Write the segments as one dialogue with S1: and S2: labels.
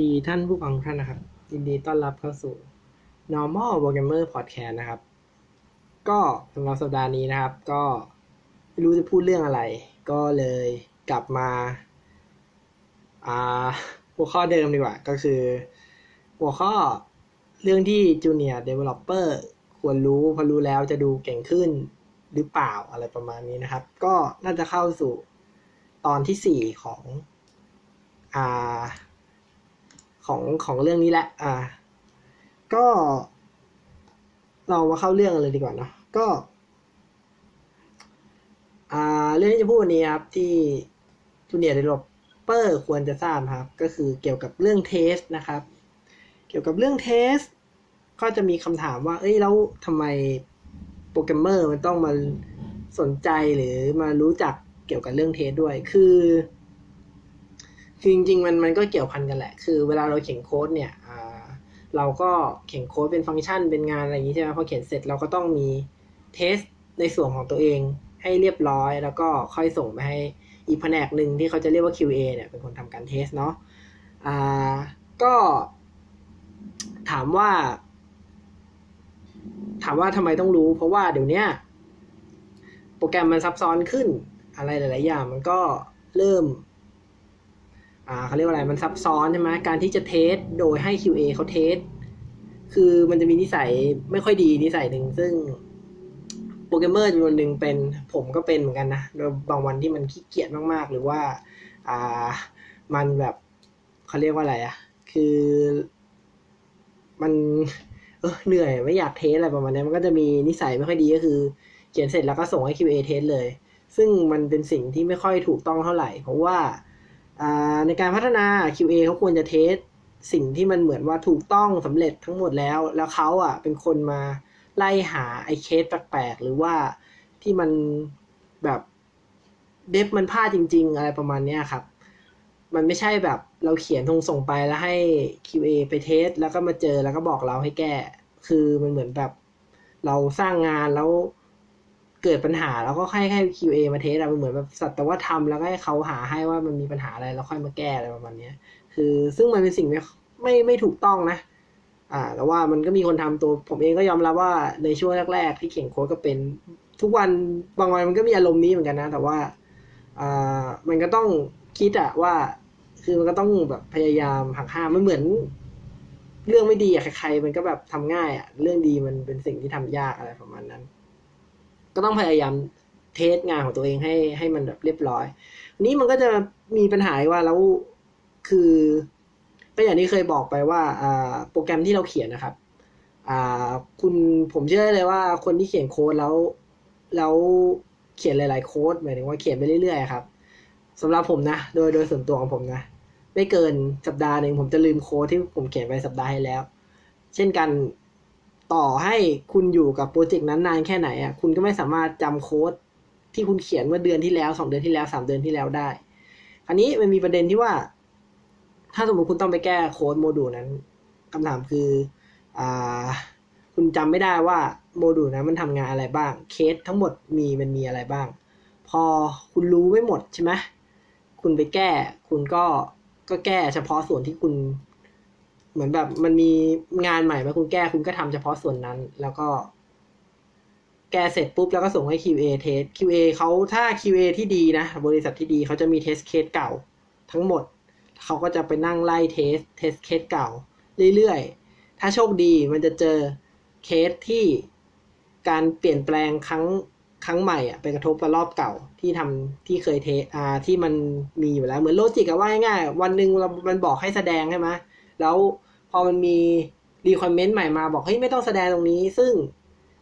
S1: ดีท่านผู้ฟังท่านนะครับ ยินดีต้อนรับเข้าสู่ normal programmer podcast นะครับ ก็สำหรับสัปดาห์นี้นะครับ ก็ไม่รู้จะพูดเรื่องอะไร ก็เลยกลับมาอาหัวข้อเดิมดีกว่า ก็คือ หัวข้อเรื่องที่ junior developer ควรรู้พอรู้แล้วจะดูเก่งขึ้นหรือเปล่าอะไรประมาณนี้นะครับ ก็น่าจะเข้าสู่ตอนที่สี่ของอ่า ของของเรื่องนี้แหละ อ่า ก็ เรามาเข้าเรื่องเลยดีกว่าเนาะก็ อ่า เรื่องที่จะพูดวันนี้ครับ ที่ junior developer ควรจะทราบครับ ก็คือเกี่ยวกับเรื่อง test นะครับ เกี่ยวกับเรื่อง test ก็จะมีคำถามว่า เอ้ยแล้วทำไมโปรแกรมเมอร์มันต้องมาสนใจหรือมารู้จักเกี่ยวกับเรื่อง test ด้วย คือ คือจริงๆมันมันก็เกี่ยวพันกันแหละ คือเวลาเราเขียนโค้ดเนี่ยเราก็เขียนโค้ดเป็นฟังก์ชันเป็นงานอะไรอย่างนี้ใช่ไหมพอเขียนเสร็จเราก็ต้องมี test ในส่วนของตัวเองให้เรียบร้อย แล้วก็ค่อยส่งไปให้อีกแผนกหนึ่งที่เขาจะเรียกว่า QA เนี่ยเป็นคนทำการ test เนาะอ่าก็ถามว่า ถามว่าทำไมต้องรู้ เพราะว่าเดี๋ยวนี้โปรแกรมมันซับซ้อนขึ้น อะไรหลาย ๆ อย่าง มันก็เริ่ม เขาเรียกว่าอะไรมันซับซ้อนใช่ไหมการที่จะเทสโดยให้ QA เขาเทสคือมันจะมีนิสัยไม่ค่อยดีนิสัยหนึ่งซึ่งโปรแกรมเมอร์จำนวนหนึ่งเป็นผมก็เป็นเหมือนกันนะบางวันที่มันขี้เกียจมากๆ หรือว่าอ่ามันแบบเขาเรียกว่าอะไรอะคือมันเออเหนื่อยไม่อยากเทสอะไรประมาณนี้มันก็จะมีนิสัยไม่ค่อยดีก็คือ เขียนเสร็จแล้วก็ส่งให้ QA เทสเลย ซึ่งมันเป็นสิ่งที่ไม่ค่อยถูกต้องเท่าไหร่ เพราะว่า ในการพัฒนา QA เขาควรจะเทสสิ่งที่มันเหมือนว่าถูกต้องสำเร็จทั้งหมดแล้ว แล้วเขาอะเป็นคนมาไล่หาไอ้เคสแปลกๆ หรือว่าที่มันแบบเดฟมันพลาดจริง ๆ อะไรประมาณนี้ครับ มันไม่ใช่แบบเราเขียนทงส่งไปแล้วให้ QA ไปเทส แล้วก็มาเจอแล้วก็บอกเราให้แก้ คือมันเหมือนแบบเราสร้างงานแล้ว เกิดปัญหาแล้วก็ให้ให้ QA มาเทสอะมันเหมือนแบบสัตว์ว่าทำแล้วก็ให้เขาหาให้ว่ามันมีปัญหาอะไรแล้วค่อยมาแก้อะไรประมาณนี้คือซึ่งมันเป็นสิ่งไม่ไม่ไม่ถูกต้องนะ อ่า แต่ว่ามันก็มีคนทำตัวผมเองก็ยอมรับว่าในช่วงแรกๆที่เขียนโค้ดก็เป็นทุกวันบางวันมันก็มีอารมณ์นี้เหมือนกันนะ แต่ว่าอ่ามันก็ต้องคิดอะว่า คือมันก็ต้องแบบพยายามหักห้ามมันเหมือน เรื่องไม่ดีอะใครๆมันก็แบบทำง่ายอะเรื่องดีมันเป็นสิ่งที่ทำยากอะไรประมาณนั้น ก็ต้องพยายามเทสงานของตัวเองให้ให้มันแบบเรียบร้อย นี้มันก็จะมีปัญหาว่าแล้วคือก็อย่างที่เคยบอกไปว่าอ่าโปรแกรมที่เราเขียนนะครับอ่าคุณผมเชื่อเลยว่าคนที่เขียนโค้ดแล้วแล้วเขียนหลาย ๆ โค้ดหมายถึงว่าเขียนไปเรื่อย ๆ ครับสำหรับผมนะ โดยโดยส่วนตัวของผมนะ ไม่เกินสัปดาห์หนึ่งผมจะลืมโค้ดที่ผมเขียนไปสัปดาห์ให้แล้ว เช่นกัน ต่อให้คุณอยู่กับโปรเจกต์นั้นนานแค่ไหนอะคุณก็ไม่สามารถจำโค้ดที่คุณเขียนเมื่อเดือนที่แล้วสองเดือนที่แล้วสามเดือนที่แล้วได้อันนี้มันมีประเด็นที่ว่า ถ้าสมมติคุณต้องไปแก้โค้ดโมดูลนั้นคำถามคืออ่าคุณจำไม่ได้ว่าโมดูลนั้นมันทำงานอะไรบ้าง เคสทั้งหมดมีมันมีอะไรบ้าง พอคุณรู้ไม่หมดใช่ไหมคุณไปแก้ คุณก็ก็แก้เฉพาะส่วนที่คุณ เหมือนแบบมันมีงานใหม่มาคุณแก้คุณก็ทำเฉพาะส่วนนั้น แล้วก็ แก้เสร็จปุ๊บแล้วก็ส่งให้ QA test QA เขาถ้า QA ที่ดีนะ บริษัทที่ดีเขาจะมี test case เก่าทั้งหมด เขาก็จะไปนั่งไล่ test test case เก่า เรื่อยๆ ถ้าโชคดีมันจะเจอเคสที่การเปลี่ยนแปลงครั้งครั้งใหม่อะไปกระทบกับรอบเก่าที่ทำที่เคย test อ่าที่มันมีอยู่แล้ว เหมือน logic อะว่าง่ายๆวันหนึ่งเรามันบอกให้แสดงใช่ไหมแล้ว พอมันมี requirement ใหม่มาบอกเฮ้ยไม่ต้องแสดงตรงนี้ ซึ่ง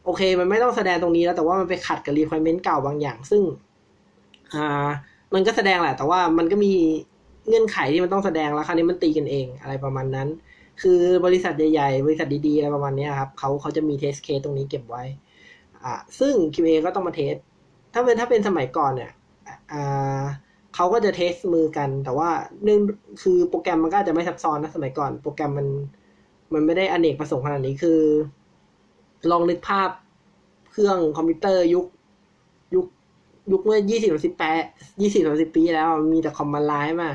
S1: โอเค มันไม่ต้องแสดงตรงนี้แล้วแต่ว่ามันไปขัดกับ requirement เก่าบางอย่าง ซึ่งอ่ามันก็แสดงแหละ แต่ว่ามันก็มีเงื่อนไขที่มันต้องแสดงแล้วคราวนี้มันตีกันเองอะไรประมาณนั้น คือบริษัทใหญ่ๆ บริษัทดีๆอะไรประมาณนี้ครับเขาเขาจะมีเทสเคสตรงนี้เก็บไว้ อ่าซึ่ง QA ก็ต้องมาเทสถ้าเป็นถ้าเป็นสมัยก่อนเนี่ยอ่า เขาก็จะเทสมือกัน แต่ว่าเนื่องคือโปรแกรมมันก็จะไม่ซับซ้อนนะสมัยก่อน โปรแกรมมันมันไม่ได้อเนกประสงค์ขนาดนี้คือ ลองนึกภาพเครื่องคอมพิวเตอร์ยุคยุคยุคเมื่อยี่สิบสิบแปดยี่สิบสิบปีแล้วมีแต่ command line มา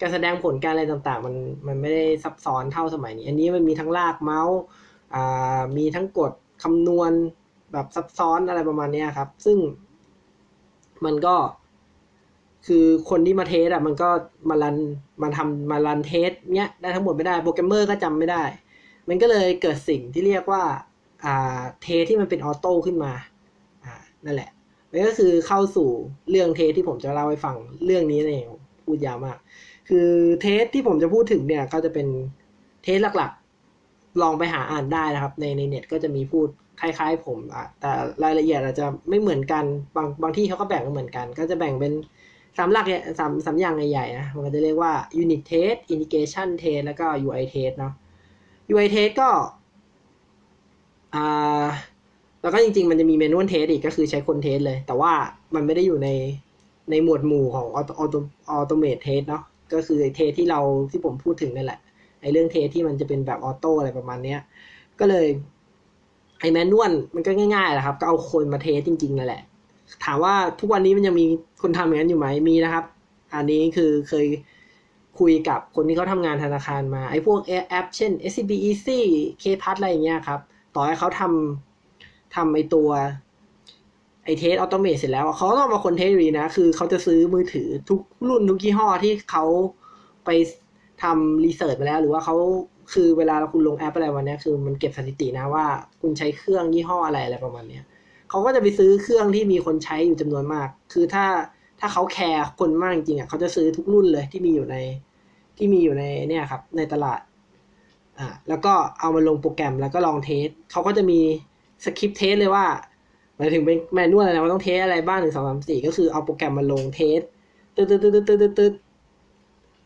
S1: การแสดงผลการอะไรต่างๆ มันมันไม่ได้ซับซ้อนเท่าสมัยนี้ อันนี้มันมีทั้งลากเมาส์อ่ามีทั้งกดคำนวณแบบซับซ้อนอะไรประมาณนี้ครับ ซึ่งมันก็ คือคนที่มา test อะมันก็มา run มาทำมา run test เนี้ยได้ทั้งหมดไม่ได้โปรแกรมเมอร์ก็จำไม่ได้ มันก็เลยเกิดสิ่งที่เรียกว่าอ่า test ที่มันเป็น auto ขึ้นมาอ่านั่นแหละมันก็คือเข้าสู่เรื่อง test ที่ผมจะเล่าให้ฟังเรื่องนี้เองพูดยาวมาก คือ test ที่ผมจะพูดถึงเนี่ยก็จะเป็น test หลักๆ ลองไปหาอ่านได้นะครับ ในในเน็ตก็จะมีพูดคล้ายๆผมอะแต่รายละเอียดอาจจะไม่เหมือนกันบางบางที่เขาก็แบ่งไม่เหมือนกัน ก็จะแบ่งเป็น สามหลักเนี่ยสามสามอย่างใหญ่ๆนะมันจะเรียกว่า unit test integration test แล้วก็ UI test เนาะ UI test ก็อ่าแล้วก็จริงๆ มันจะมี manual test อีกก็คือใช้คน test เลย แต่ว่ามันไม่ได้อยู่ในในหมวดหมู่ของ auto automate test เนาะก็คือ test ที่เราที่ผมพูดถึงนั่นแหละไอ้เรื่อง test ที่มันจะเป็นแบบ auto อะไรประมาณเนี้ยก็เลยไอ้ manual มันก็ง่ายๆแหละครับ ก็เอาคนมา test จริงๆนั่นแหละ ถามว่าทุกวันนี้มันยังมีคนทำอย่างนั้นอยู่ไหมมีนะครับ อันนี้คือเคยคุยกับคนที่เขาทำงานธนาคารมาไอ้พวกแอป เช่น SCB Easy K PLUS อะไรอย่างเงี้ยครับ ต่อให้เขาทำทำไอตัวไอ test automate เสร็จแล้วเขาต้องมาคน test ดีนะ คือเขาจะซื้อมือถือทุกรุ่นทุกยี่ห้อที่เขาไปทำ research มาแล้ว หรือว่าเขาคือเวลาคุณลงแอปอะไรวันนี้คือมันเก็บสถิตินะว่าคุณใช้เครื่องยี่ห้ออะไรอะไรประมาณเนี้ย เขาก็จะไปซื้อเครื่องที่มีคนใช้อยู่จำนวนมาก คือถ้าถ้าเขาแคร์คนมากจริงอะเขาจะซื้อทุกรุ่นเลยที่มีอยู่ในที่มีอยู่ในเนี่ยครับ ในตลาดอ่าแล้วก็เอามาลงโปรแกรมแล้วก็ลอง test เขาก็จะมี script test เลยว่าหมายถึงเป็น manual อะไรนะว่าต้อง test อะไรบ้างหนึ่งสองสามสี่ก็คือเอาโปรแกรมมาลง test ตึ๊ดตึ๊ดตึ๊ดตึ๊ดตึ๊ดตึ๊ด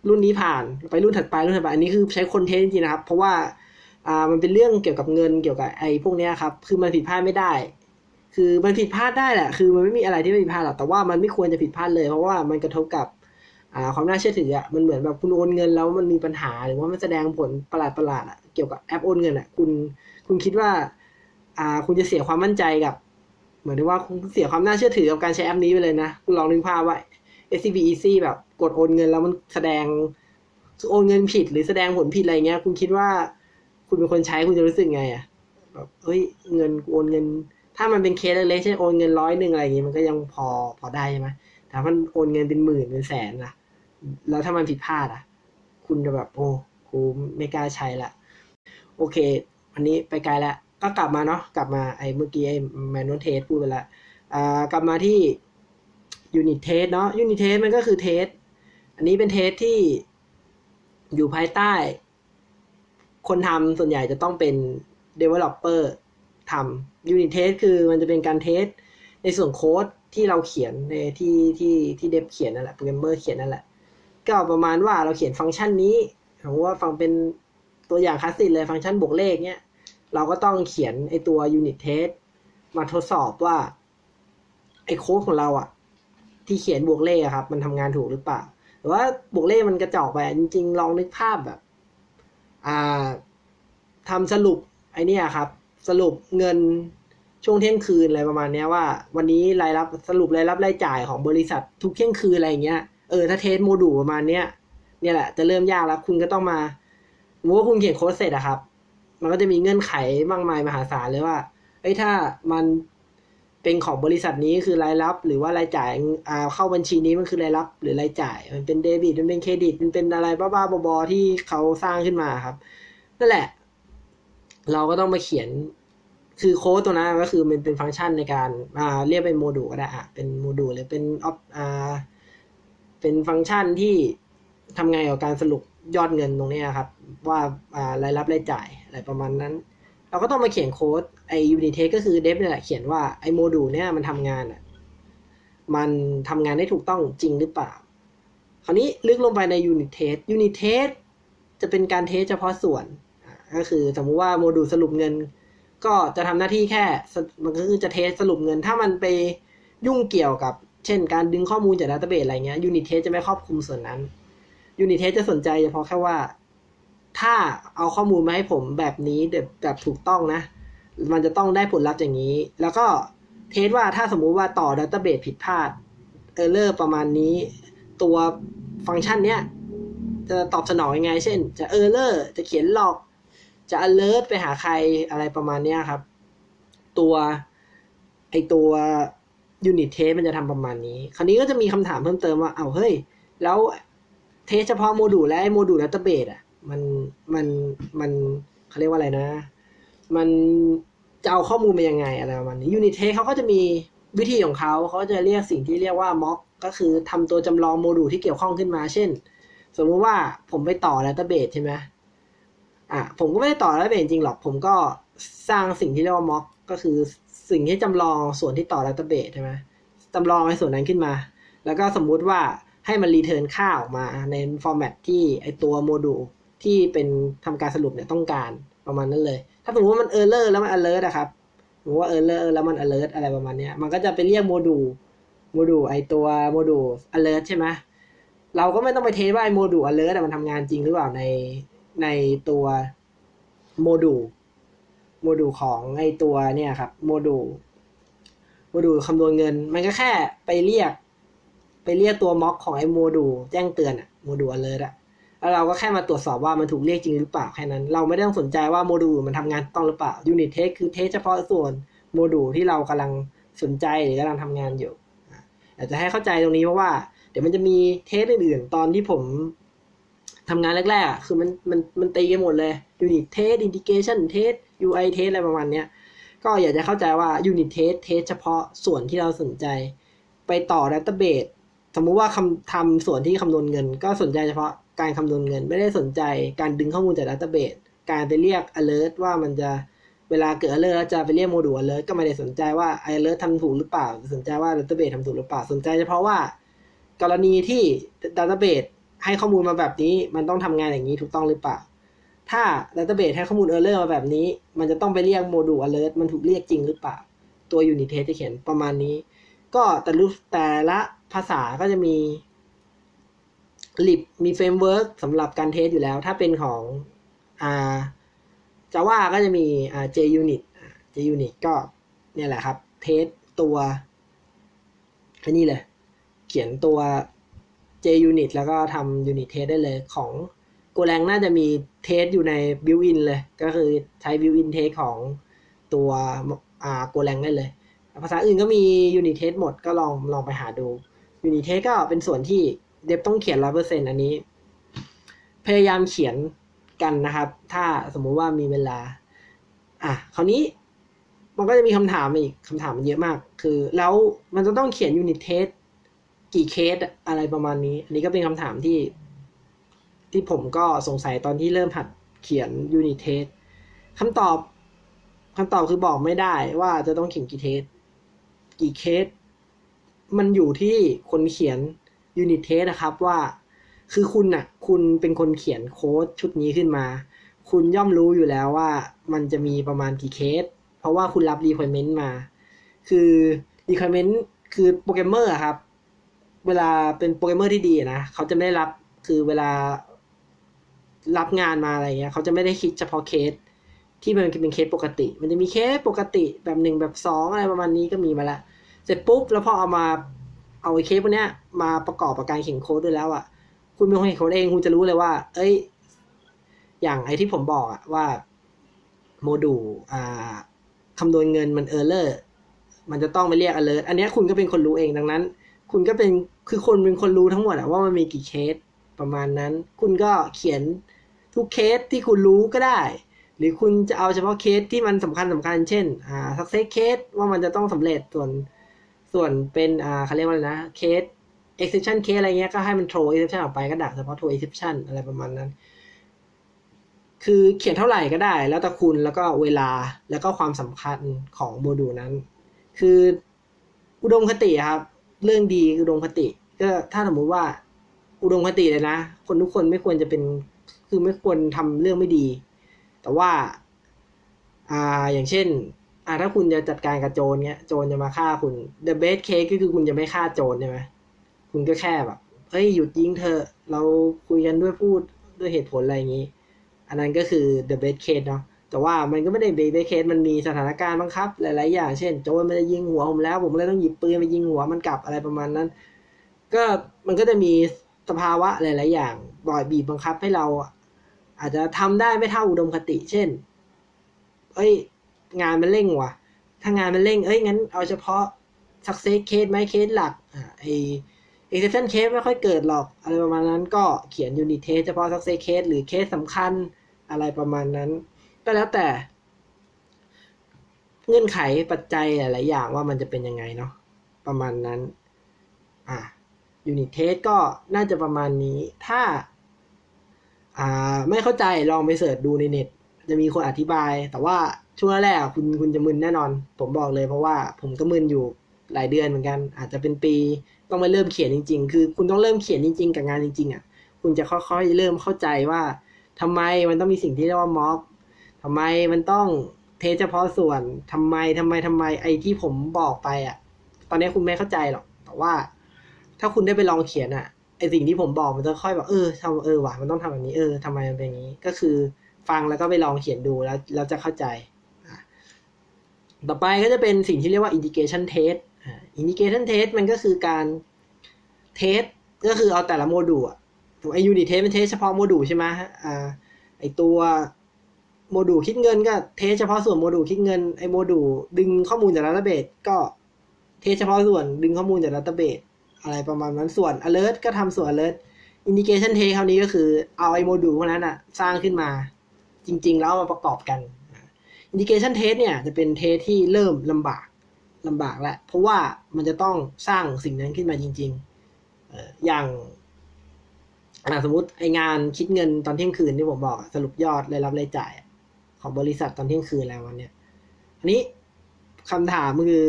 S1: รุ่นนี้ผ่านไปรุ่นถัดไปรุ่นถัดไปอันนี้คือใช้คน test จริงๆนะครับ เพราะว่าอ่ามันเป็นเรื่องเกี่ยวกับเงินเกี่ยวกับไอ้พวกเนี้ยครับ คือมันผิดพลาดไม่ได้ คือมันผิดพลาดได้แหละ คือมันไม่มีอะไรที่ไม่ผิดพลาดหรอก แต่ว่ามันไม่ควรจะผิดพลาดเลย เพราะว่ามันกระทบกับความน่าเชื่อถืออะ มันเหมือนแบบคุณโอนเงินแล้วมันมีปัญหา หรือว่ามันแสดงผลประหลาดประหลาดอะ เกี่ยวกับแอปโอนเงินอะ คุณ คุณคิดว่า อ่า คุณจะเสียความมั่นใจกับ เหมือนว่าคุณเสียความน่าเชื่อถือกับการใช้แอปนี้ไปเลยนะ คุณลองนึกภาพว่า SCB Easy แบบกดโอนเงินแล้วมันแสดง โอนเงินผิด หรือแสดงผลผิดอะไรเงี้ย คุณคิดว่า คุณเป็นคนใช้คุณจะรู้สึกไงอะ แบบ เฮ้ย เงินโอนเงิน ถ้ามันเป็นเคสเล็กๆเช่นโอนเงินร้อยหนึ่งอะไรอย่างงี้มันก็ยังพอพอได้ใช่ไหมแต่มันโอนเงินเป็นหมื่นเป็นแสนล่ะ แล้วถ้ามันผิดพลาดอะ คุณจะแบบโอ้กูไม่กล้าใช้ละโอเคอันนี้ไปไกลล้วก็กลับมาเนาะกลับมาไอ้เมื่อกี้ไอ้แมนนวลเทสพูดไปล้วอ่ากลับมาที่unit test เนาะ unit test มันก็คือ test อันนี้เป็น test ที่อยู่ภายใต้ คนทำส่วนใหญ่จะต้องเป็น developer ทำ unit test คือมันจะเป็นการ test ในส่วนโค้ดที่เราเขียนในที่ที่ที่ dev เขียนนั่นแหละโปรแกรมเมอร์เขียนนั่นแหละ ก็ประมาณว่าเราเขียนฟังก์ชันนี้สมว่าฟังเป็นตัวอย่างคลาสสิกเลยฟังก์ชันบวกเลขเนี้ยเราก็ต้องเขียนไอตัว unit test มาทดสอบว่าไอโค้ดของเราอะที่เขียนบวกเลขอะครับ มันทำงานถูกหรือเปล่าหรือว่าบวกเลขมันกระจอกไปจริง ๆ ลองนึกภาพแบบ อ่าทำสรุปไอเนี้ยครับ สรุปเงินช่วงเที่ยงคืนอะไรประมาณเนี้ยว่า วันนี้รายรับสรุปรายรับรายจ่ายของบริษัททุกเที่ยงคืนอะไรอย่างเงี้ยเออถ้าเทสโมดูลประมาณเนี้ยเนี่ยแหละจะเริ่มยากแล้วคุณก็ต้องมาว่าคุณเขียนโค้ดเสร็จอะครับ มันก็จะมีเงื่อนไขมากมายมหาศาลเลยว่าเอ้ยถ้ามันเป็นของบริษัทนี้คือรายรับ หรือว่ารายจ่ายอ่าเข้าบัญชีนี้มันคือรายรับ หรือรายจ่าย มันเป็นเดบิตมันเป็นเครดิตมันเป็นอะไรบ้าๆบอๆที่เขาสร้างขึ้นมาครับนั่นแหละ เราก็ต้องมาเขียนคือโค้ดตัวนั้นก็คือมันเป็นฟังก์ชันในการอ่าเรียกเป็นโมดูลก็ได้อะเป็นโมดูลหรือเป็นออฟอ่าเป็นฟังก์ชันที่ทำไงกับการสรุปยอดเงินตรงนี้ครับ ว่าอ่ารายรับรายจ่ายอะไรประมาณนั้น เราก็ต้องมาเขียนโค้ดไอ unit test ก็คือ dev นี่แหละเขียนว่าไอโมดูลเนี่ยมันทำงานอะมันทำงานได้ถูกต้องจริงหรือเปล่า คราวนี้ลึกลงไปใน unit test unit test จะเป็นการ test เฉพาะส่วน ก็คือสมมุติว่าโมดูลสรุปเงิน ก็จะทำหน้าที่แค่ มันก็คือจะ test สรุปเงิน ถ้ามันไปยุ่งเกี่ยวกับ เช่น การดึงข้อมูลจาก database อะไรเงี้ย unit test จะไม่ครอบคลุมส่วนนั้น unit test จะสนใจเฉพาะแค่ว่า ถ้าเอาข้อมูลมาให้ผมแบบนี้แบบแบบถูกต้องนะ มันจะต้องได้ผลลัพธ์อย่างนี้ แล้วก็ test ว่าถ้าสมมุติว่าต่อ database ผิดพลาด error ประมาณนี้ ตัวฟังก์ชันเนี้ยจะตอบสนองยังไง เช่น จะ error จะเขียน log จะ alert ไปหาใครอะไรประมาณเนี้ยครับ ตัวไอตัว unit test มันจะทำประมาณนี้ คราวนี้ก็จะมีคำถามเพิ่มเติมว่า เอาเฮ้ย แล้ว test เฉพาะโมดูลแล้วไอโมดูล database อะ มัน มัน มันเขาเรียกว่าอะไรนะ มันจะเอาข้อมูลมายังไงอะไรประมาณนี้ unit test เขาก็จะมีวิธีของเขาเขาจะเรียกสิ่งที่เรียกว่า mock ก็คือทำตัวจำลองโมดูลที่เกี่ยวข้องขึ้นมา เช่น สมมติว่าผมไปต่อ database ใช่ไหม อะผมก็ไม่ได้ต่อ database จริงหรอกผมก็สร้างสิ่งที่เรียกว่า mock ก็คือสิ่งที่จำลองส่วนที่ต่อ database ใช่ไหมจำลองในส่วนนั้นขึ้นมา แล้วก็สมมุติว่าให้มัน return ค่าออกมาในฟอร์แมตที่ไอตัวโมดูลที่เป็นทำการสรุปเนี่ยต้องการประมาณนั้นเลย ถ้าสมมติว่ามัน error แล้วมัน alert อะครับสมมติว่า error แล้วมัน alert อะไรประมาณเนี้ยมันก็จะไปเรียกโมดูลโมดูลไอตัวโมดูล alert ใช่ไหมเราก็ไม่ต้องไป test ว่าไอโมดูล alert อะมันทำงานจริงหรือเปล่าใน ในตัวโมดูลโมดูลของไอตัวเนี่ยครับโมดูลโมดูลคำนวณเงิน มันก็แค่ไปเรียก ไปเรียกตัว mock ของไอโมดูลแจ้งเตือนอะโมดูล alert อะแล้วเราก็แค่มาตรวจสอบว่ามันถูกเรียกจริงหรือเปล่าแค่นั้น เราไม่ได้ต้องสนใจว่าโมดูลมันทำงานต้องหรือเปล่า unit test คือ test เฉพาะส่วนโมดูลที่เรากำลังสนใจหรือกำลังทำงานอยู่อาจจะให้เข้าใจตรงนี้เพราะว่า เดี๋ยวมันจะมีเทสอื่นๆ ตอนที่ผม ทำงานแรกๆอะคือมันมันมันตีกันหมดเลย unit test integration test UI test อะไรประมาณเนี้ยก็อยากจะเข้าใจว่า unit test เทสเฉพาะส่วนที่เราสนใจ ไปต่อ database สมมุติว่าคำทำส่วนที่คำนวณเงิน ก็สนใจเฉพาะการคำนวณเงิน ไม่ได้สนใจการดึงข้อมูลจาก database การไปเรียก alert ว่ามันจะเวลาเกิด alert แล้วจะไปเรียกโมดูล alert ก็ไม่ได้สนใจว่า alert ทำถูกหรือเปล่า สนใจว่า database ทำถูกหรือเปล่า สนใจเฉพาะว่า กรณีที่ database ให้ข้อมูลมาแบบนี้ มันต้องทำงานอย่างนี้ถูกต้องหรือเปล่า ถ้า database ให้ข้อมูล error มาแบบนี้ มันจะต้องไปเรียกโมดูล alert มันถูกเรียกจริงหรือเปล่า ตัว unit test จะเขียนประมาณนี้ ก็แต่รูปแต่ละภาษาก็จะมี lib มีเฟรมเวิร์กสำหรับการ test อยู่แล้ว ถ้าเป็นของอ่า Java ก็จะมีอ่า JUnit JUnit ก็เนี่ยแหละครับ test ตัวอันนี้เลย เขียนตัว JUnit แล้วก็ทำ unit test ได้เลยของ Golang น่าจะมี test อยู่ใน built-in เลย ก็คือใช้ built-in test ของตัวอ่า Golang ได้เลย ภาษาอื่นก็มี unit test หมดก็ลองลองไปหาดู unit test ก็เป็นส่วนที่เดฟต้องเขียนร้อยเปอร์เซ็นอันนี้ พยายามเขียนกันนะครับ ถ้าสมมุติว่ามีเวลา อะคราวนี้มันก็จะมีคำถามอีกคำถามมันเยอะมาก คือ แล้วมันจะต้องเขียน unit test กี่เคสอะไรประมาณนี้ อันนี้ก็เป็นคำถามที่ ที่ผมก็สงสัยตอนที่เริ่มหัดเขียน unit test คำตอบคำตอบคือบอกไม่ได้ว่าจะต้องเขียนกี่ test กี่เคส มันอยู่ที่คนเขียน unit test นะครับว่าคือคุณน่ะ คุณเป็นคนเขียนโค้ดชุดนี้ขึ้นมา คุณย่อมรู้อยู่แล้วว่ามันจะมีประมาณกี่เคส เพราะว่าคุณรับ requirement มา คือ requirement คือโปรแกรมเมอร์ครับ เวลาเป็นโปรแกรมเมอร์ที่ดีนะเขาจะไม่ได้รับคือเวลารับงานมาอะไรเงี้ยเขาจะไม่ได้คิดเฉพาะเคส ที่มันเป็นเคสปกติ มันจะมีเคสปกติแบบหนึ่งแบบสองอะไรประมาณนี้ก็มีมาละเสร็จปุ๊บแล้วพอเอามาเอาไอ้เคสพวกเนี้ยมาประกอบกับการเขียนโค้ดด้วยแล้วอะ่ะ คุณเป็นคนเขียนโค้ดเองคุณจะรู้เลยว่า เอ้ย อย่างไอ้ที่ผมบอกอะว่าโมดูลอ่าคำนวณเงินมัน error มันจะต้องไปเรียก alert อันนี้คุณก็เป็นคนรู้เองดังนั้น คุณก็เป็นคือคุณเป็นคนรู้ทั้งหมดอะว่ามันมีกี่เคสประมาณนั้น คุณก็เขียนทุกเคสที่คุณรู้ก็ได้ หรือคุณจะเอาเฉพาะเคสที่มันสำคัญสำคัญ เช่นอ่า success case ว่ามันจะต้องสำเร็จส่วนส่วนเป็นอ่าเขาเรียกว่าอะไรนะเคส exception case อะไรเงี้ยก็ให้มัน throw exception ออกไปก็ดักเฉพาะ throw exception อะไรประมาณนั้น คือเขียนเท่าไหร่ก็ได้ แล้วแต่คุณแล้วก็เวลาแล้วก็ความสำคัญของโมดูลนั้น คืออุดมคติครับ เรื่องดีอุดมคติ ก็ถ้าสมมุติว่า อุดมคติเลยนะ คนทุกคนไม่ควรจะเป็น คือไม่ควรทำเรื่องไม่ดี แต่ว่า อ่าอย่างเช่น อ่าถ้าคุณจะจัดการกับโจรเนี้ยโจรจะมาฆ่าคุณ the best case ก็คือคุณจะไม่ฆ่าโจรใช่ไหมคุณก็แค่แบบเฮ้ยหยุดยิงเธอเราคุยกันด้วยพูดด้วยเหตุผลอะไรอย่างนี้ อันนั้นก็คือ the best case เนาะ แต่ว่ามันก็ไม่ได้ best case มันมีสถานการณ์บังคับ หลาย ๆ อย่าง เช่น โจรมันจะยิงหัวผมแล้ว ผมเลยต้องหยิบปืนไปยิงหัวมันกลับอะไรประมาณนั้น ก็มันก็จะมีสภาวะหลาย ๆ อย่างบ่อยบีบบังคับให้เรา อาจจะทำได้ไม่เท่าอุดมคติ เช่น เอ้ย งานมันเร่งว่ะ ถ้างานมันเร่ง เอ้ย งั้นเอาเฉพาะ success case ไหมเคสหลัก อ่าไอ exception case ไม่ค่อยเกิดหรอก อะไรประมาณนั้นก็เขียน unit test เฉพาะ success case หรือเคสสำคัญอะไรประมาณนั้น ก็แล้วแต่ เงื่อนไขปัจจัยหลายๆอย่างว่ามันจะเป็นยังไงเนาะประมาณนั้น อ่า unit test ก็น่าจะประมาณนี้ ถ้า อ่า ไม่เข้าใจลองไปเสิร์ชดูในเน็ต จะมีคนอธิบาย แต่ว่าช่วงแรกคุณคุณจะมึนแน่นอน ผมบอกเลยเพราะว่าผมก็มึนอยู่หลายเดือนเหมือนกัน อาจจะเป็นปี ต้องมาเริ่มเขียนจริง ๆ คือ คุณต้องเริ่มเขียนจริง ๆ กับงานจริง ๆ อะ คุณจะค่อยๆเริ่มเข้าใจว่าทำไมมันต้องมีสิ่งที่เรียกว่าม็อก ทำไมมันต้องเทสเฉพาะส่วนทำไมทำไมทำไมไอ้ที่ผมบอกไปอะ ตอนนี้คุณไม่เข้าใจหรอก แต่ว่า ถ้าคุณได้ไปลองเขียนอะไอสิ่งที่ผมบอกมันจะค่อยแบบเออทำเออว่ะมันต้องทำแบบนี้เออทำไมมันเป็นอย่างนี้ ก็คือฟังแล้วก็ไปลองเขียนดูแล้วเราจะเข้าใจต่อไปก็จะเป็นสิ่งที่เรียกว่า indication test indication test มันก็คือการ test ก็คือเอาแต่ละโมดูลอะไอ unit test เป็น test เฉพาะโมดูลใช่ไหมอ่าไอตัว โมดูลคิดเงินก็ test เฉพาะส่วนโมดูลคิดเงินไอโมดูลดึงข้อมูลจาก database ก็ test เฉพาะส่วนดึงข้อมูลจาก database อะไรประมาณนั้นส่วน alert ก็ทำส่วน alert indication test คราวนี้ก็คือเอาไอโมดูลพวกนั้นอะสร้างขึ้นมา จริง ๆ แล้วมาประกอบกัน indication test เนี่ยจะเป็นเทสที่เริ่มลำบากลำบากแล้วเพราะว่ามันจะต้องสร้างสิ่งนั้นขึ้นมาจริงๆอย่างสมมติไองานคิดเงินตอนเที่ยงคืนที่ผมบอกสรุปยอดรายรับรายจ่าย ของบริษัทตอนเที่ยงคืนแล้ววันเนี้ยอันนี้คำถามคือ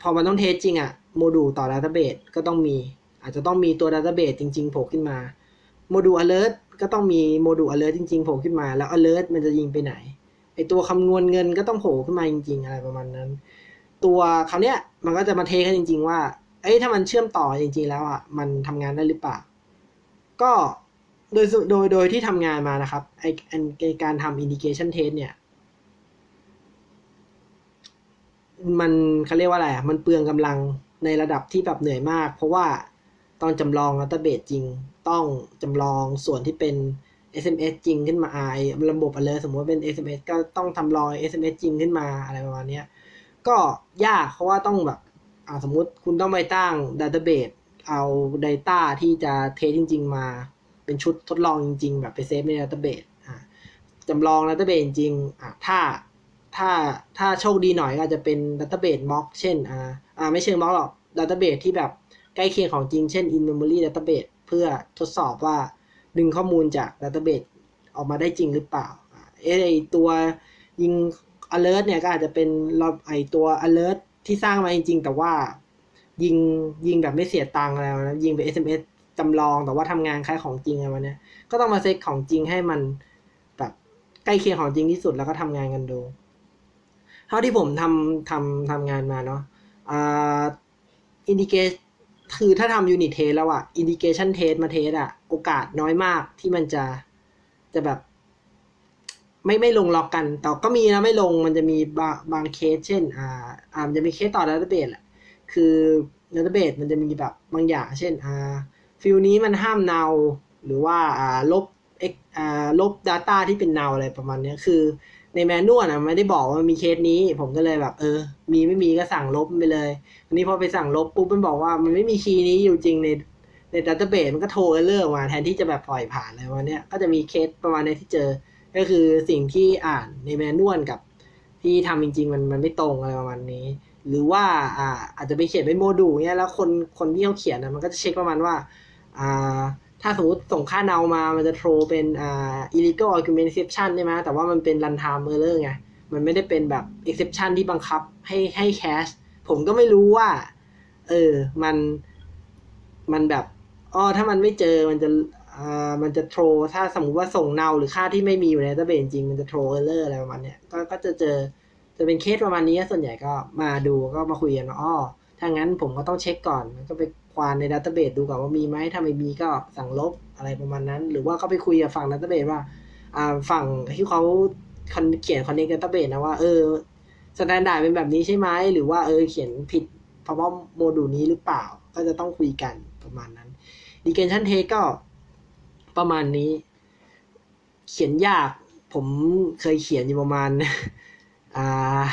S1: พอมันต้อง test จริงอะโมดูลต่อ database ก็ต้องมี อาจจะต้องมีตัว database จริงๆโผล่ขึ้นมาโมดูล alert ก็ต้องมีโมดูล alert จริงๆโผล่ขึ้นมา แล้ว alert มันจะยิงไปไหนไอตัวคำนวณเงินก็ต้องโผล่ขึ้นมาจริง ๆ อะไรประมาณนั้น ตัวคราเนี้ยมันก็จะมาเทสกันจริง ๆ ว่า เอ้ยถ้ามันเชื่อมต่อจริง ๆ แล้วอะมันทำงานได้หรือเปล่า ก็ โดยโดยโดยที่ทำงานมานะครับไอไอการทำ indication test เนี่ย มันเขาเรียกว่าอะไรอะ มันเปลืองกำลังในระดับที่แบบเหนื่อยมาก เพราะว่าตอนจำลอง database จริง ต้องจำลองส่วนที่เป็น SMS จริงขึ้นมาไอระบบ alert สมมติว่าเป็น SMS ก็ต้องทำรอย SMS จริงขึ้นมาอะไรประมาณนี้ก็ยากเพราะว่าต้องแบบสมมุติคุณต้องไปตั้ง database เอา data ที่จะ test จริง ๆ มา เป็นชุดทดลองจริง ๆ แบบไป save ใน database จำลอง database จริงถ้าถ้าถ้าโชคดีหน่อยก็จะเป็น database mock เช่นอ่าอ่าไม่เชิง mock หรอก database ที่แบบใกล้เคียงของจริงเช่น in memory database เพื่อทดสอบว่าดึงข้อมูลจาก database ออกมาได้จริงหรือเปล่าเอไอตัวยิง alert เนี่ยก็อาจจะเป็นเราไอตัว alert ที่สร้างมาจริงๆ แต่ว่ายิงยิงแบบไม่เสียตังค์แล้วนะยิงไป SMS จำลองแต่ว่าทำงานคล้ายของจริงอะไรเนี้ยก็ต้องมาเซตของจริงให้มันแบบใกล้เคียงของจริงที่สุดแล้วก็ทำงานกันดู เท่าที่ผมทำทำทำงานมาเนาะอ่า integrate คือถ้าทำ unit test แล้วอะ integration test มา test อะโอกาสน้อยมากที่มันจะจะแบบ ไม่ไม่ลงล็อกกัน แต่ก็มีนะไม่ลงมันจะมีบางบางเคส เช่น อ่าอ่ามันจะมีเคสต่อ database แหละคือ database มันจะมีแบบบางอย่าง เช่น อ่า field นี้มันห้าม null หรือว่าลบเอ็กอ่าลบ Data ที่เป็นเนาอะไรประมาณนี้คือใน manual อะไม่ได้บอกว่ามีเคสนี้ ผมก็เลยแบบ เออ มีไม่มีก็สั่งลบไปเลยอันนี้พอไปสั่งลบปุ๊บมันบอกว่ามันไม่มี key นี้อยู่จริงในใน database มันก็ throw error มาแทนที่จะแบบปล่อยผ่านเลยวันนี้ก็จะมีเคสประมาณนี้ที่เจอ ก็คือสิ่งที่อ่านใน manual กับที่ทำจริง ๆ มันมันไม่ตรงอะไรประมาณนี้ หรือว่าอ่าอาจจะไปเขียนเป็นโมดูลเนี้ยแล้วคนคนที่เขาเขียนนะมันก็จะเช็คประมาณว่า อ่าถ้าสมมติส่งค่า null มา มันจะ throw เป็นอ่า illegal argument exception ใช่ไหมแต่ว่ามันเป็น runtime error ไง มันไม่ได้เป็นแบบ exception ที่บังคับให้ให้ catch ผมก็ไม่รู้ว่า เออ มัน มันแบบ อ๋อ ถ้ามันไม่เจอ มันจะอ่ามันจะ throw ถ้าสมมุติว่าส่ง null หรือค่าที่ไม่มีอยู่ใน database จริง มันจะ throw error อะไรประมาณเนี้ย ก็ ก็จะเจอ จะเป็นเคสประมาณนี้ ส่วนใหญ่ก็มาดู ก็มาคุยกันอ๋อถ้างั้นผมก็ต้องเช็คก่อน ก็ไป ควานใน database ดูก่อนว่ามีไหมถ้าไม่มีก็สั่งลบอะไรประมาณนั้น หรือว่าก็ไปคุยกับฝั่ง database ว่าอ่าฝั่งที่เขาเขียน connect database นะว่าเออ standard เป็นแบบนี้ใช่ไหมหรือว่าเออเขียนผิดเพราะว่าโมดูลนี้หรือเปล่า ก็จะต้องคุยกันประมาณนั้น integration test ก็ประมาณนี้ เขียนยากผมเคยเขียนอยู่ประมาณอ่า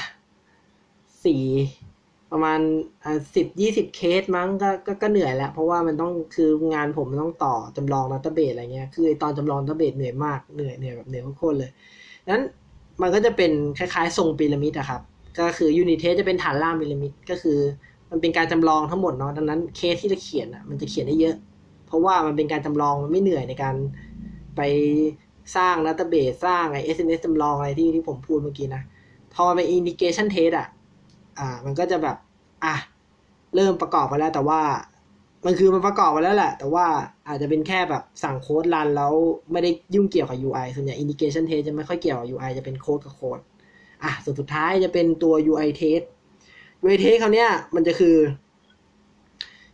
S1: สี่ ประมาณอ่าสิบยี่สิบเคสมั้งก็ก็ก็เหนื่อยแล้ว เพราะว่ามันต้องคืองานผมมันต้องต่อจำลอง database อะไรเงี้ยคือตอนจำลอง database เหนื่อยมากเหนื่อยเหนื่อยแบบเหนื่อยโคตรเลยนั้นมันก็จะเป็นคล้ายๆ ทรงพีระมิดอะครับ ก็คือ unit test จะเป็นฐานล่างพีระมิดก็คือ มันเป็นการจำลองทั้งหมดเนาะดังนั้นเคสที่จะเขียนอะมันจะเขียนได้เยอะ เพราะว่ามันเป็นการจำลองมันไม่เหนื่อยในการไปสร้าง database สร้างไอ SNS จำลองอะไรที่ที่ผมพูดเมื่อกี้นะพอเป็น integration test อะ อ่า มันก็จะแบบ อะ เริ่มประกอบไปแล้วแต่ว่า มันคือมันประกอบไปแล้วแหละ แต่ว่าอาจจะเป็นแค่แบบสั่งโค้ดรันแล้วไม่ได้ยุ่งเกี่ยวกับ UI ส่วนใหญ่ indication test จะไม่ค่อยเกี่ยวกับ UI จะเป็นโค้ดกับโค้ด อะ ส่วนสุดท้ายจะเป็นตัว UI test UI test เขาเนี้ยมันจะคือ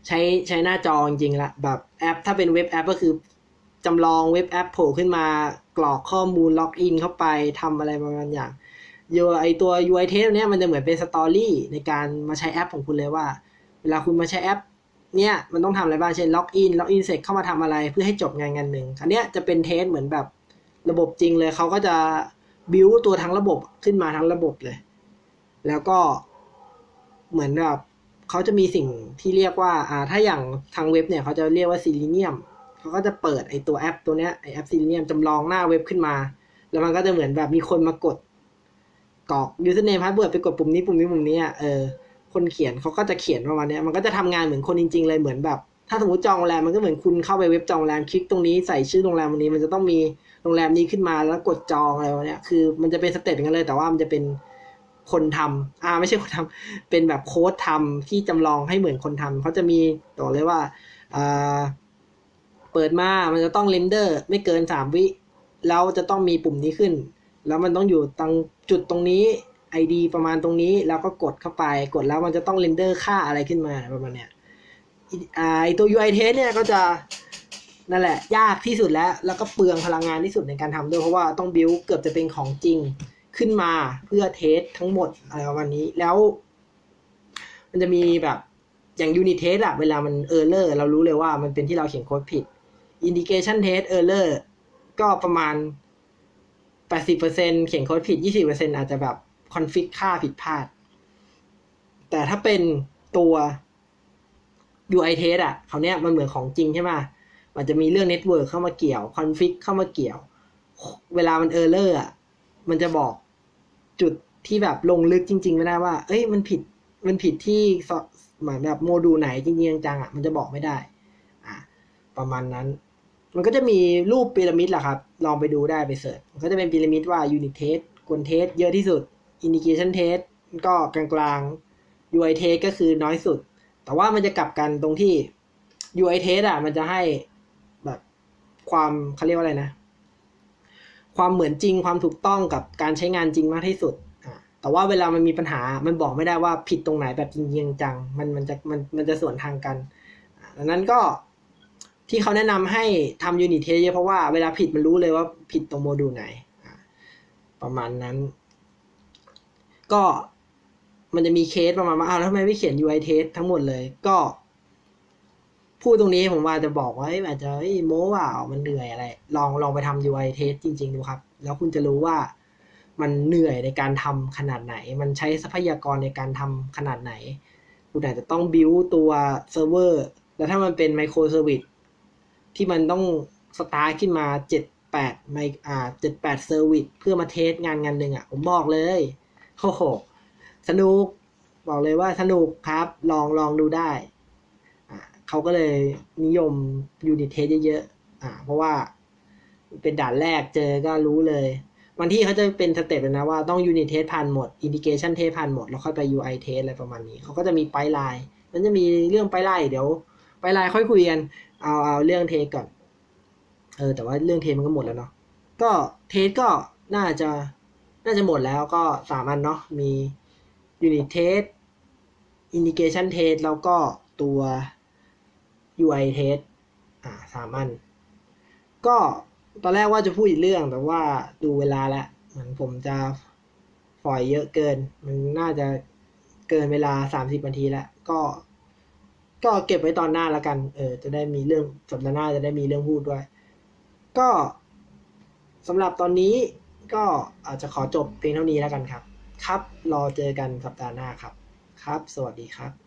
S1: ใช้ใช้หน้าจอจริงๆละแบบแอป ถ้าเป็นเว็บแอปก็คือจำลองเว็บแอปโผล่ขึ้นมากรอกข้อมูลล็อกอินเข้าไปทำอะไรประมาณอย่าง ยไอตัว UI test เนี้ยมันจะเหมือนเป็น story ในการมาใช้แอปของคุณเลยว่า เวลาคุณมาใช้แอป เนี่ยมันต้องทำอะไรบ้างเช่นล็อกอินล็อกอินเสร็จเข้ามาทำอะไรเพื่อให้จบงานงานหนึ่งอันเนี้ยจะเป็น test เหมือนแบบระบบจริงเลยเขาก็จะบิวตัวทั้งระบบขึ้นมาทั้งระบบเลย แล้วก็เหมือนแบบเขาจะมีสิ่งที่เรียกว่าอ่าถ้าอย่างทางเว็บเนี่ยเขาจะเรียกว่าซีลิเนียมเขาก็จะเปิดไอตัวแอปตัวเนี้ยไอแอปซีลิเนียมจำลองหน้าเว็บขึ้นมา แล้วมันก็จะเหมือนแบบมีคนมากด กรอก username password ไปกดปุ่มนี้ปุ่มนี้ปุ่มนี้อะเออคนเขียนเขาก็จะเขียนประมาณเนี้ยมันก็จะทำงานเหมือนคนจริง ๆ เลยเหมือนแบบ ถ้าสมมติจองโรงแรมมันก็เหมือนคุณเข้าไปเว็บจองโรงแรมคลิกตรงนี้ใส่ชื่อโรงแรมวันนี้ มันจะต้องมีโรงแรมนี้ขึ้นมาแล้วกดจองอะไรวะเนี้ยคือ มันจะเป็น step อย่างนั้นเลย แต่ว่ามันจะเป็นคนทำอ่า ไม่ใช่คนทำเป็นแบบโค้ดทำที่จำลองให้เหมือนคนทำเขาจะมีต่อเลยว่าอ่าเปิดมา มันจะต้อง render ไม่เกินสามวิ แล้วจะต้องมีปุ่มนี้ขึ้น แล้วมันต้องอยู่ตรง จุดตรงนี้ ID ประมาณตรงนี้แล้วก็กดเข้าไปกดแล้วมันจะต้อง render ค่าอะไรขึ้นมาประมาณเนี้ยไอตัว UI test เนี่ยก็จะนั่นแหละ ยากที่สุดแล้ว แล้วก็เปลืองพลังงานที่สุดในการทำด้วยเพราะว่าต้องบิวเกือบจะเป็นของจริงขึ้นมาเพื่อ test ทั้งหมดอะไรประมาณนี้แล้ว มันจะมีแบบอย่าง unit test อะเวลามัน error เรารู้เลยว่ามันเป็นที่เราเขียนโค้ดผิด integration test error ก็ประมาณ 80%เขียนโค้ดผิด20%อร์เซ็นอาจจะแบบ config ค่าผิดพลาด แต่ถ้าเป็นตัว UI test อะเขาเนี้ยมันเหมือนของจริงใช่ไหมมันจะมีเรื่อง network เข้ามาเกี่ยว config เข้ามาเกี่ยว เวลามัน error อะมันจะบอกจุดที่แบบลงลึกจริง ๆ ไม่ได้ว่า เอ้ยมันผิดมันผิดที่เหมือนแบบโมดูลไหนจริงๆจังๆอะมันจะบอกไม่ได้ อะ ประมาณนั้น มันก็จะมีรูปพีระมิดแหละครับ ลองไปดูได้ไป search มันก็จะเป็นพีระมิดว่า unit test ควร test เยอะที่สุด integration test ก็กลางๆ UI test ก็คือน้อยสุด แต่ว่ามันจะกลับกันตรงที่ UI test อะ มันจะให้แบบความเขาเรียกว่าอะไรนะ ความเหมือนจริงความถูกต้องกับการใช้งานจริงมากที่สุดอะแต่ว่าเวลามันมีปัญหา มันบอกไม่ได้ว่าผิดตรงไหนแบบจริงจัง มันมันจะมันมันจะส่วนทางกันดังนั้นก็ ที่เขาแนะนำให้ทำ unit test เยอะเพราะว่าเวลาผิดมันรู้เลยว่าผิดตรงโมดูลไหน ประมาณนั้น ก็มันจะมีเคสประมาณว่าอ้าวแล้วทำไมไม่เขียน UI test ทั้งหมดเลยก็พูดตรงนี้ผมว่าจะบอกว่าอาจจะโม้ว่ามันเหนื่อยอะไร ลองลองไปทำ UI test จริง ๆ ดูครับ แล้วคุณจะรู้ว่ามันเหนื่อยในการทำขนาดไหน มันใช้ทรัพยากรในการทำขนาดไหน คุณอาจจะต้องบิวตัวเซิร์ฟเวอร์ แล้วถ้ามันเป็น microservice ที่มันต้องสตาร์ทขึ้นมาเจ็ดแปดไมอ่าเจ็ดแปด service เพื่อมา test งานงานหนึ่งอะ ผมบอกเลยโอ้โหสนุก บอกเลยว่าสนุกครับ ลองลองดูได้อ่าเขาก็เลยนิยม unit test เยอะๆอ่า เพราะว่าเป็นด่านแรกเจอก็รู้เลยบางที่เขาจะเป็น step เลยนะว่าต้อง unit test ผ่านหมด integration test ผ่านหมด แล้วค่อยไป UI เทสอะไรประมาณนี้ เขาก็จะมี pipeline มันจะมีเรื่อง pipeline เดี๋ยว pipeline ค่อยคุยกัน เอาเอาเรื่อง test ก่อน เออ แต่ว่าเรื่อง test มันก็หมดแล้วเนาะ ก็ test ก็น่าจะน่าจะหมดแล้วก็สามอันเนาะ มี unit test indication test แล้วก็ตัว UI test อ่าสามอัน ก็ตอนแรกว่าจะพูดอีกเรื่องแต่ว่าดูเวลาแล้วเหมือนผมจะฝอยเยอะเกิน มันน่าจะเกินเวลาสามสิบนาทีแล้ว ก็ ก็เก็บไว้ตอนหน้าแล้วกัน เออ จะได้มีเรื่องสัปดาห์หน้าจะได้มีเรื่องพูดด้วย ก็สำหรับตอนนี้ก็อาจจะขอจบเพียงเท่านี้แล้วกันครับ ครับ รอเจอกันสัปดาห์หน้าครับ ครับ สวัสดีครับ